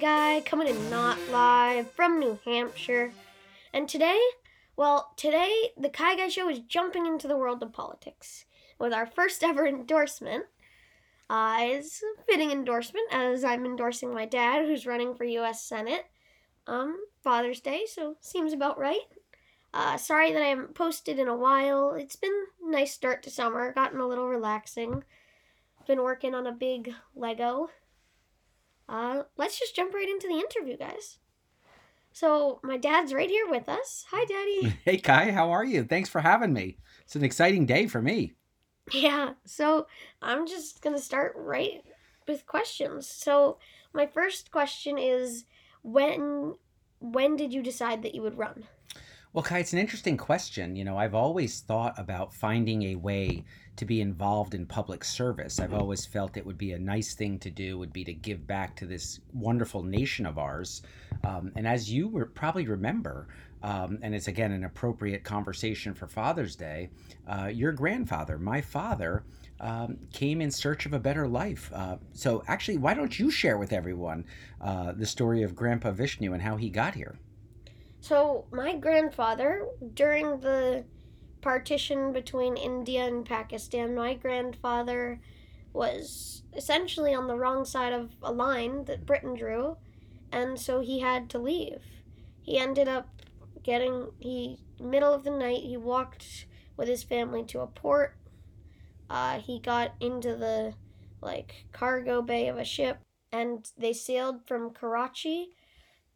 Guy coming in not live from New Hampshire. And today, well, today the Kai Guy Show is jumping into the world of politics with our first ever endorsement. Uh, a fitting endorsement as I'm endorsing my dad who's running for U.S. Senate. Um, Father's Day, so seems about right. Uh, sorry that I haven't posted in a while. It's been a nice start to summer, gotten a little relaxing. Been working on a big Lego. Uh, let's just jump right into the interview, guys. So, my dad's right here with us. Hi, Daddy. Hey, Kai, how are you? Thanks for having me. It's an exciting day for me. Yeah, so I'm just gonna start right with questions. So, my first question is when when did you decide that you would run? Well, Kai, it's an interesting question. You know, I've always thought about finding a way to be involved in public service. I've always felt it would be a nice thing to do, would be to give back to this wonderful nation of ours. Um, and as you re- probably remember, um, and it's again an appropriate conversation for Father's Day, uh, your grandfather, my father, um, came in search of a better life. Uh, so, actually, why don't you share with everyone uh, the story of Grandpa Vishnu and how he got here? So, my grandfather, during the partition between India and Pakistan, my grandfather was essentially on the wrong side of a line that Britain drew, and so he had to leave. He ended up getting he middle of the night he walked with his family to a port. Uh, he got into the like cargo bay of a ship, and they sailed from Karachi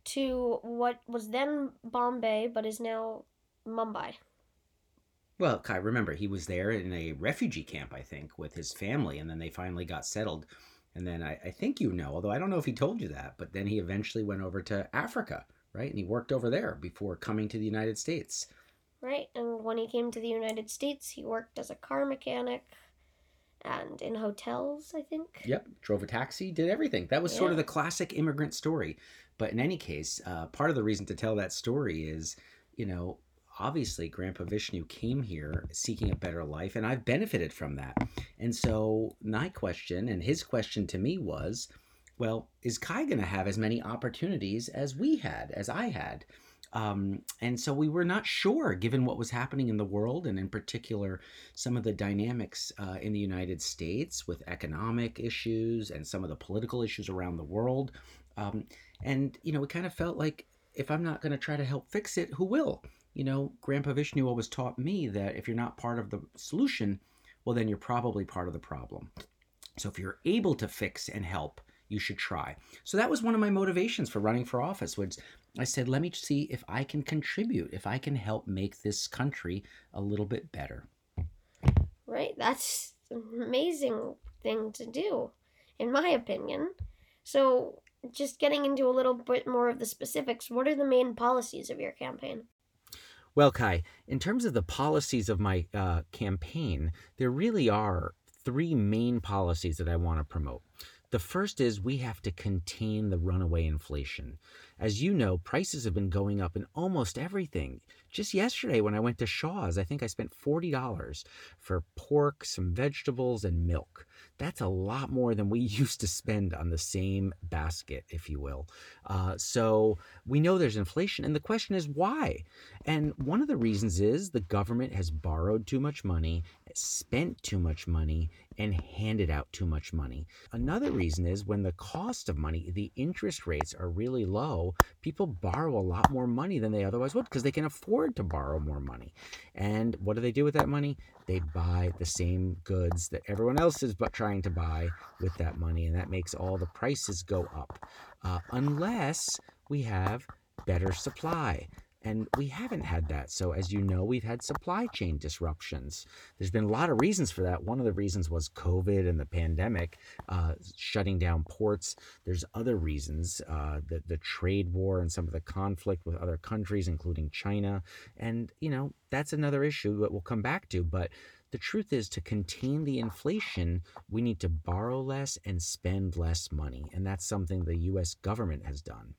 to what was then Bombay but is now Mumbai. Well, Kai, remember, he was there in a refugee camp, I think, with his family, and then they finally got settled. And then I, I think you know, although I don't know if he told you that, but then he eventually went over to Africa, right? And he worked over there before coming to the United States. Right, and when he came to the United States, he worked as a car mechanic and in hotels, I think. Yep, drove a taxi, did everything. That was sort of the classic immigrant story. But in any case, uh, part of the reason to tell that story is, you know, obviously Grandpa Vishnu came here seeking a better life, and I've benefited from that. And so my question and his question to me was, well, is Kai going to have as many opportunities as we had, as I had? Um, and so we were not sure, given what was happening in the world, and in particular, some of the dynamics uh, in the United States with economic issues and some of the political issues around the world. Um, and, you know, we kind of felt like if I'm not going to try to help fix it, who will? You know, Grandpa Vishnu always taught me that if you're not part of the solution, well, then you're probably part of the problem. So if you're able to fix and help, you should try. So that was one of my motivations for running for office was I said, let me see if I can contribute, if I can help make this country a little bit better. Right? That's an amazing thing to do, in my opinion. So, just getting into a little bit more of the specifics, what are the main policies of your campaign? Well, Kai, in terms of the policies of my uh, campaign, there really are three main policies that I want to promote. The first is we have to contain the runaway inflation. As you know, prices have been going up in almost everything. Just yesterday, when I went to Shaw's, I think I spent $40 for pork, some vegetables, and milk. That's a lot more than we used to spend on the same basket, if you will. Uh, so we know there's inflation, and the question is why? And one of the reasons is the government has borrowed too much money, spent too much money, and handed out too much money. Another reason is when the cost of money, the interest rates are really low, people borrow a lot more money than they otherwise would because they can afford to borrow more money. And what do they do with that money? They buy the same goods that everyone else is but trying to buy with that money, and that makes all the prices go up. Uh, unless we have better supply. And we haven't had that. So, as you know, we've had supply chain disruptions. There's been a lot of reasons for that. One of the reasons was COVID and the pandemic uh, shutting down ports. There's other reasons, uh, the, the trade war and some of the conflict with other countries, including China. And, you know, that's another issue that we'll come back to. But the truth is, to contain the inflation, we need to borrow less and spend less money. And that's something the US government has done.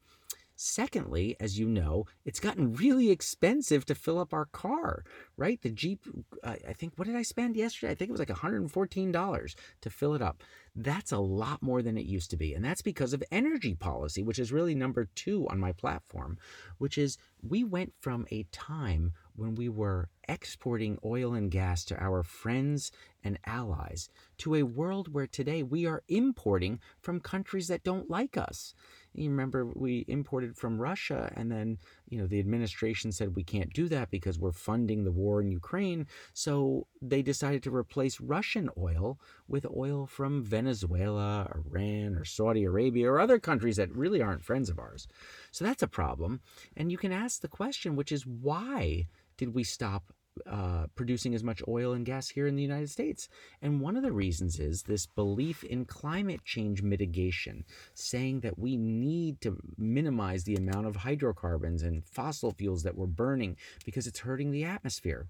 Secondly, as you know, it's gotten really expensive to fill up our car, right? The Jeep, uh, I think, what did I spend yesterday? I think it was like $114 to fill it up. That's a lot more than it used to be. And that's because of energy policy, which is really number two on my platform, which is we went from a time when we were exporting oil and gas to our friends and allies to a world where today we are importing from countries that don't like us. You remember we imported from Russia, and then you know the administration said we can't do that because we're funding the war in Ukraine. So they decided to replace Russian oil with oil from Venezuela, Iran, or Saudi Arabia, or other countries that really aren't friends of ours. So that's a problem. And you can ask the question, which is why did we stop uh, producing as much oil and gas here in the United States. And one of the reasons is this belief in climate change mitigation, saying that we need to minimize the amount of hydrocarbons and fossil fuels that we're burning because it's hurting the atmosphere.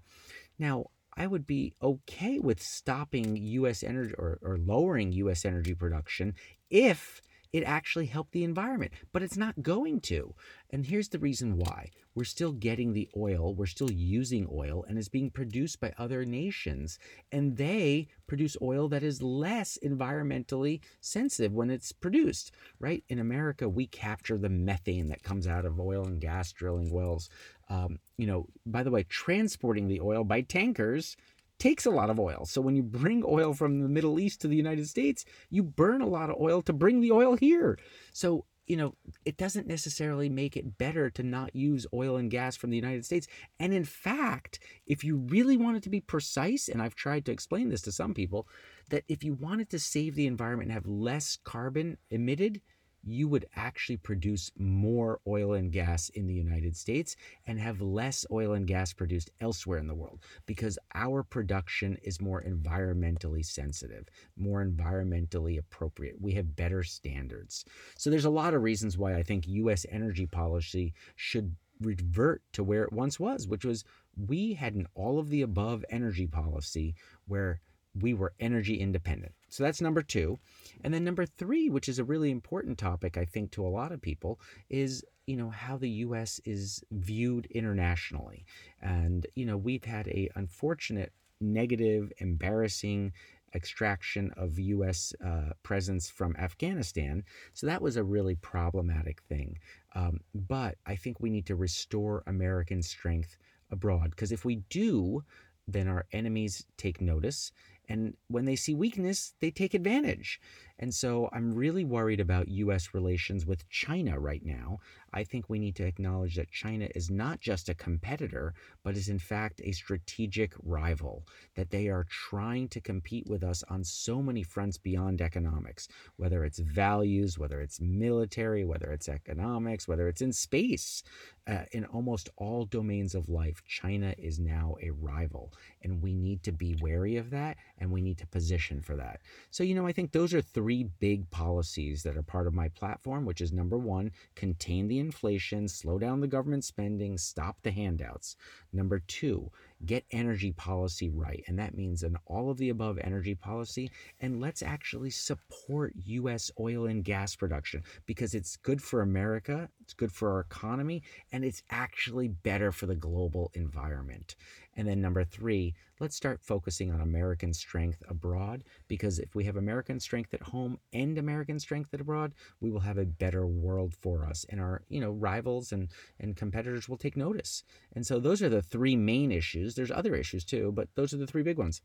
Now, I would be okay with stopping U.S. energy or, or lowering U.S. energy production if it actually helped the environment, but it's not going to. And here's the reason why we're still getting the oil, we're still using oil, and it's being produced by other nations. And they produce oil that is less environmentally sensitive when it's produced, right? In America, we capture the methane that comes out of oil and gas drilling wells. Um, you know, by the way, transporting the oil by tankers takes a lot of oil. So when you bring oil from the Middle East to the United States, you burn a lot of oil to bring the oil here. So, you know, it doesn't necessarily make it better to not use oil and gas from the United States. And in fact, if you really wanted to be precise, and I've tried to explain this to some people, that if you wanted to save the environment and have less carbon emitted, you would actually produce more oil and gas in the United States and have less oil and gas produced elsewhere in the world because our production is more environmentally sensitive, more environmentally appropriate. We have better standards. So there's a lot of reasons why I think US energy policy should revert to where it once was, which was we had an all of the above energy policy where we were energy independent. So that's number two. And then number three, which is a really important topic, I think, to a lot of people, is you know how the U.S. is viewed internationally, and you know we've had a unfortunate, negative, embarrassing extraction of U.S. Uh, presence from Afghanistan. So that was a really problematic thing. Um, but I think we need to restore American strength abroad because if we do, then our enemies take notice and when they see weakness, they take advantage. And so I'm really worried about US relations with China right now. I think we need to acknowledge that China is not just a competitor, but is in fact a strategic rival, that they are trying to compete with us on so many fronts beyond economics, whether it's values, whether it's military, whether it's economics, whether it's in space. Uh, in almost all domains of life, China is now a rival. And we need to be wary of that and we need to position for that. So, you know, I think those are three big policies that are part of my platform, which is number one, contain the inflation, slow down the government spending, stop the handouts. Number two, get energy policy right. And that means an all of the above energy policy. And let's actually support U.S. oil and gas production because it's good for America, it's good for our economy, and it's actually better for the global environment. And then number three, let's start focusing on American strength abroad because if we have American strength at home and American strength abroad, we will have a better world for us and our, you know, rivals and, and competitors will take notice. And so those are the three main issues. There's other issues too, but those are the three big ones.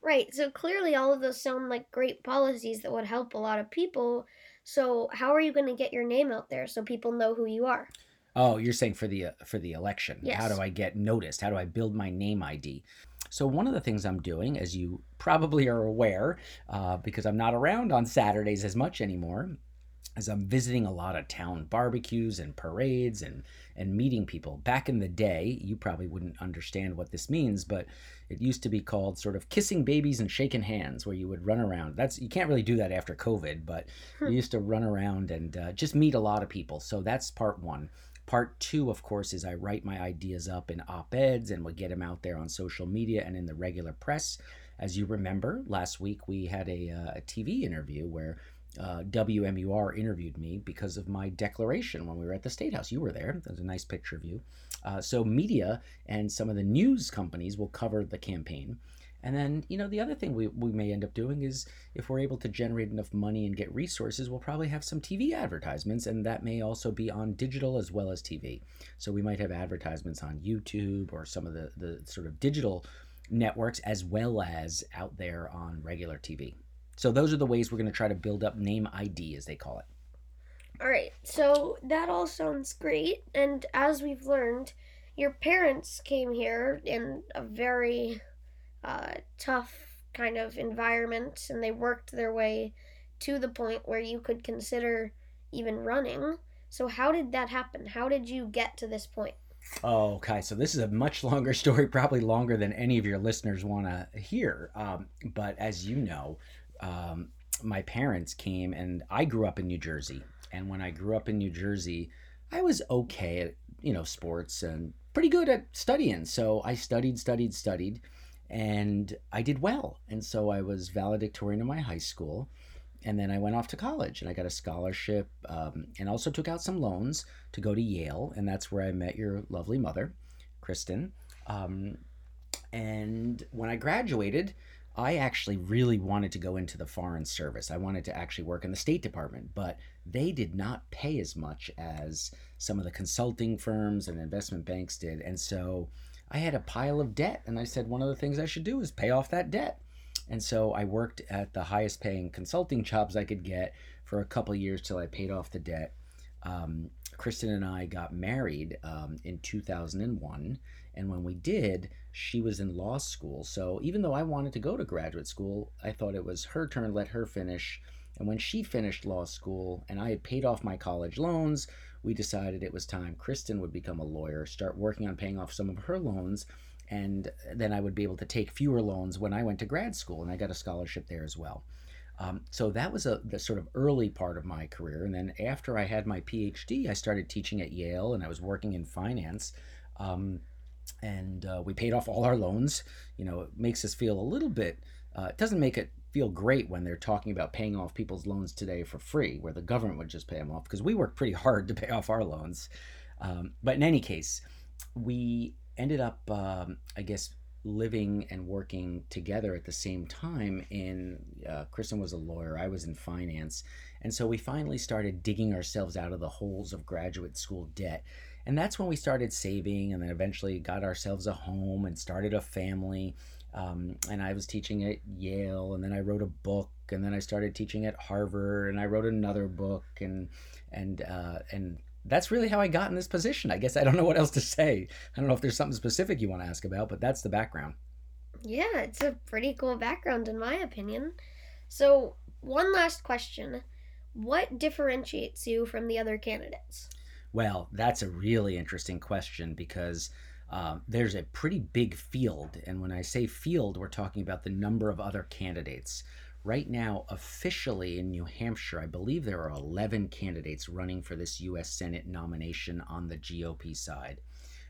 Right. So clearly all of those sound like great policies that would help a lot of people. So how are you going to get your name out there so people know who you are? Oh, you're saying for the uh, for the election. Yes. How do I get noticed? How do I build my name ID? So one of the things I'm doing, as you probably are aware, uh, because I'm not around on Saturdays as much anymore, is I'm visiting a lot of town barbecues and parades and and meeting people. Back in the day, you probably wouldn't understand what this means, but it used to be called sort of kissing babies and shaking hands, where you would run around. That's you can't really do that after COVID, but you used to run around and uh, just meet a lot of people. So that's part one. Part two, of course, is I write my ideas up in op eds and we get them out there on social media and in the regular press. As you remember, last week we had a, uh, a TV interview where uh, WMUR interviewed me because of my declaration when we were at the State House. You were there. There's a nice picture of you. Uh, so, media and some of the news companies will cover the campaign. And then, you know, the other thing we, we may end up doing is if we're able to generate enough money and get resources, we'll probably have some TV advertisements, and that may also be on digital as well as TV. So we might have advertisements on YouTube or some of the, the sort of digital networks as well as out there on regular TV. So those are the ways we're going to try to build up name ID, as they call it. All right, so that all sounds great. And as we've learned, your parents came here in a very uh, tough kind of environment and they worked their way to the point where you could consider even running. So, how did that happen? How did you get to this point? Oh, okay. So this is a much longer story, probably longer than any of your listeners want to hear. Um, but as you know, um, my parents came, and I grew up in New Jersey. And when I grew up in New Jersey, I was okay at you know sports and pretty good at studying. So I studied, studied, studied and I did well. And so I was valedictorian in my high school. And then I went off to college and I got a scholarship um, and also took out some loans to go to Yale. And that's where I met your lovely mother, Kristen. Um, and when I graduated, I actually really wanted to go into the Foreign Service. I wanted to actually work in the State Department, but they did not pay as much as some of the consulting firms and investment banks did. And so I had a pile of debt, and I said one of the things I should do is pay off that debt. And so I worked at the highest paying consulting jobs I could get for a couple years till I paid off the debt. Um, Kristen and I got married um, in 2001. And when we did, she was in law school. So even though I wanted to go to graduate school, I thought it was her turn, let her finish. And when she finished law school and I had paid off my college loans, we decided it was time Kristen would become a lawyer, start working on paying off some of her loans, and then I would be able to take fewer loans when I went to grad school, and I got a scholarship there as well. Um, so that was a the sort of early part of my career, and then after I had my PhD, I started teaching at Yale, and I was working in finance. Um, and uh, we paid off all our loans. You know, it makes us feel a little bit. Uh, it doesn't make it feel great when they're talking about paying off people's loans today for free, where the government would just pay them off because we worked pretty hard to pay off our loans. Um, but in any case, we ended up, um, I guess, living and working together at the same time. In uh, Kristen was a lawyer, I was in finance, and so we finally started digging ourselves out of the holes of graduate school debt. And that's when we started saving, and then eventually got ourselves a home and started a family um, and I was teaching at Yale, and then I wrote a book, and then I started teaching at Harvard, and I wrote another book, and and uh, and that's really how I got in this position. I guess I don't know what else to say. I don't know if there's something specific you want to ask about, but that's the background. Yeah, it's a pretty cool background, in my opinion. So, one last question What differentiates you from the other candidates? Well, that's a really interesting question because uh, there's a pretty big field. And when I say field, we're talking about the number of other candidates. Right now, officially in New Hampshire, I believe there are 11 candidates running for this U.S. Senate nomination on the GOP side.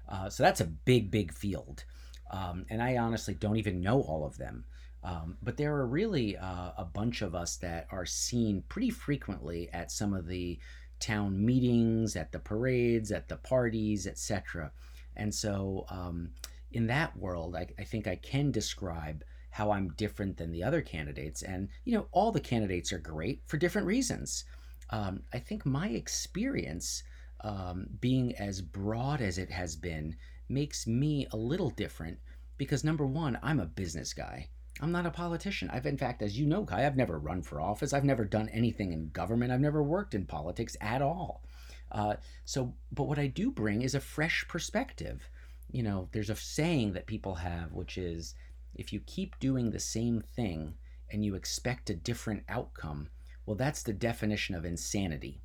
Uh, so that's a big, big field. Um, and I honestly don't even know all of them. Um, but there are really uh, a bunch of us that are seen pretty frequently at some of the town meetings, at the parades, at the parties, etc. And so, um, in that world, I, I think I can describe how I'm different than the other candidates. And, you know, all the candidates are great for different reasons. Um, I think my experience um, being as broad as it has been makes me a little different because, number one, I'm a business guy. I'm not a politician. I've, in fact, as you know, Kai, I've never run for office. I've never done anything in government. I've never worked in politics at all. Uh, so, but what I do bring is a fresh perspective. You know, there's a saying that people have, which is if you keep doing the same thing and you expect a different outcome, well, that's the definition of insanity,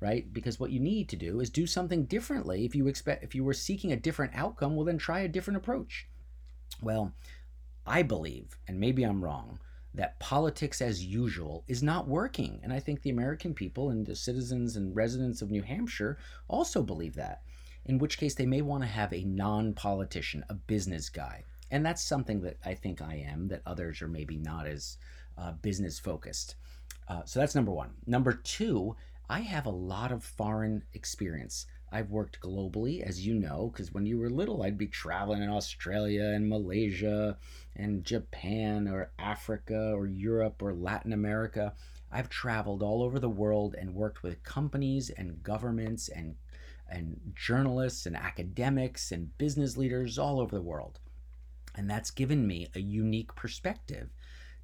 right? Because what you need to do is do something differently. If you expect, if you were seeking a different outcome, well, then try a different approach. Well, I believe, and maybe I'm wrong, that politics as usual is not working. And I think the American people and the citizens and residents of New Hampshire also believe that. In which case, they may want to have a non politician, a business guy. And that's something that I think I am, that others are maybe not as uh, business focused. Uh, so that's number one. Number two, I have a lot of foreign experience. I've worked globally, as you know, because when you were little, I'd be traveling in Australia and Malaysia and Japan or Africa or Europe or Latin America. I've traveled all over the world and worked with companies and governments and and journalists and academics and business leaders all over the world. And that's given me a unique perspective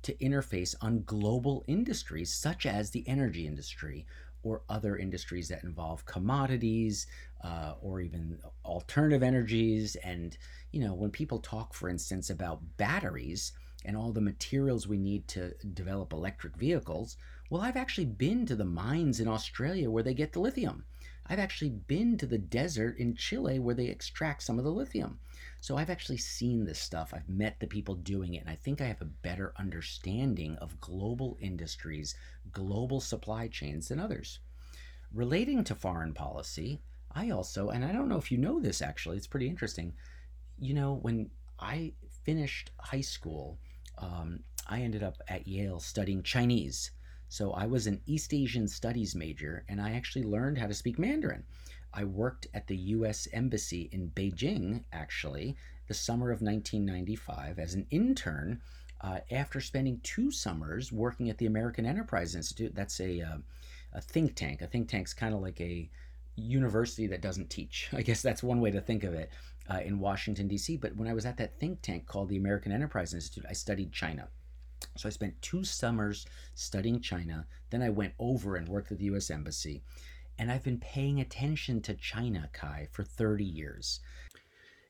to interface on global industries such as the energy industry or other industries that involve commodities uh, or even alternative energies. And, you know, when people talk, for instance, about batteries and all the materials we need to develop electric vehicles, well, I've actually been to the mines in Australia where they get the lithium. I've actually been to the desert in Chile where they extract some of the lithium. So I've actually seen this stuff. I've met the people doing it, and I think I have a better understanding of global industries, global supply chains than others. Relating to foreign policy, I also, and I don't know if you know this actually, it's pretty interesting. You know, when I finished high school, um, I ended up at Yale studying Chinese. So I was an East Asian Studies major, and I actually learned how to speak Mandarin. I worked at the U.S. Embassy in Beijing, actually, the summer of 1995 as an intern uh, after spending two summers working at the American Enterprise Institute. That's a, uh, a think tank. A think tank's kind of like a university that doesn't teach. I guess that's one way to think of it uh, in Washington, D.C. But when I was at that think tank called the American Enterprise Institute, I studied China. So I spent two summers studying China. Then I went over and worked at the US Embassy. And I've been paying attention to China, Kai, for 30 years.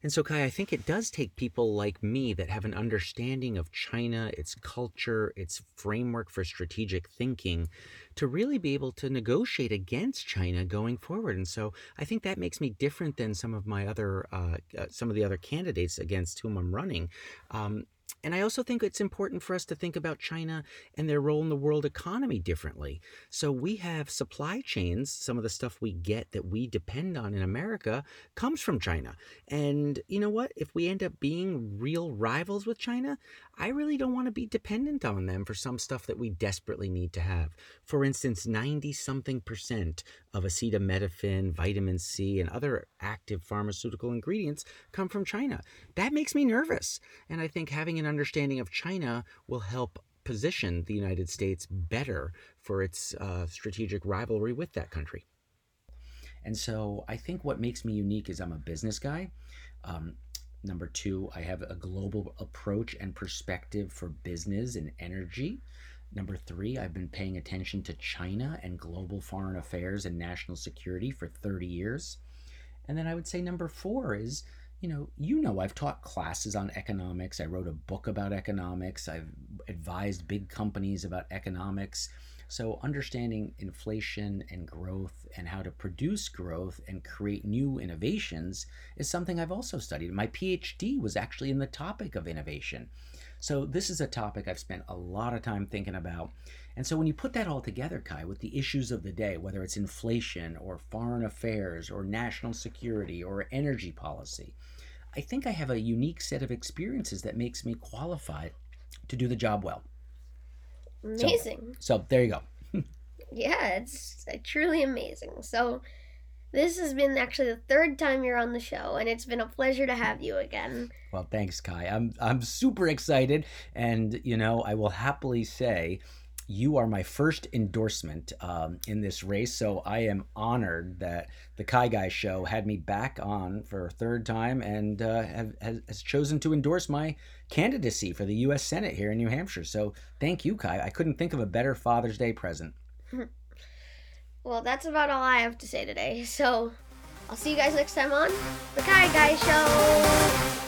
And so, Kai, I think it does take people like me that have an understanding of China, its culture, its framework for strategic thinking, to really be able to negotiate against China going forward. And so, I think that makes me different than some of my other, uh, uh, some of the other candidates against whom I'm running. Um, and I also think it's important for us to think about China and their role in the world economy differently. So we have supply chains, some of the stuff we get that we depend on in America comes from China. And you know what? If we end up being real rivals with China, I really don't want to be dependent on them for some stuff that we desperately need to have. For instance, 90 something percent of acetaminophen, vitamin C, and other active pharmaceutical ingredients come from China. That makes me nervous. And I think having an understanding of China will help position the United States better for its uh, strategic rivalry with that country. And so I think what makes me unique is I'm a business guy. Um, number two, I have a global approach and perspective for business and energy. Number three, I've been paying attention to China and global foreign affairs and national security for 30 years. And then I would say number four is, you know, you know, I've taught classes on economics. I wrote a book about economics. I've advised big companies about economics. So, understanding inflation and growth and how to produce growth and create new innovations is something I've also studied. My PhD was actually in the topic of innovation. So, this is a topic I've spent a lot of time thinking about. And so, when you put that all together, Kai, with the issues of the day, whether it's inflation or foreign affairs or national security or energy policy, I think I have a unique set of experiences that makes me qualified to do the job well. Amazing. So, so there you go. yeah, it's truly amazing. So this has been actually the third time you're on the show, and it's been a pleasure to have you again. Well, thanks, Kai. I'm I'm super excited, and you know I will happily say you are my first endorsement um, in this race. So I am honored that the Kai Guy Show had me back on for a third time and uh, have, has, has, chosen to endorse my candidacy for the U.S. Senate here in New Hampshire. So thank you, Kai. I couldn't think of a better Father's Day present. well, that's about all I have to say today. So I'll see you guys next time on the Kai Guy Show.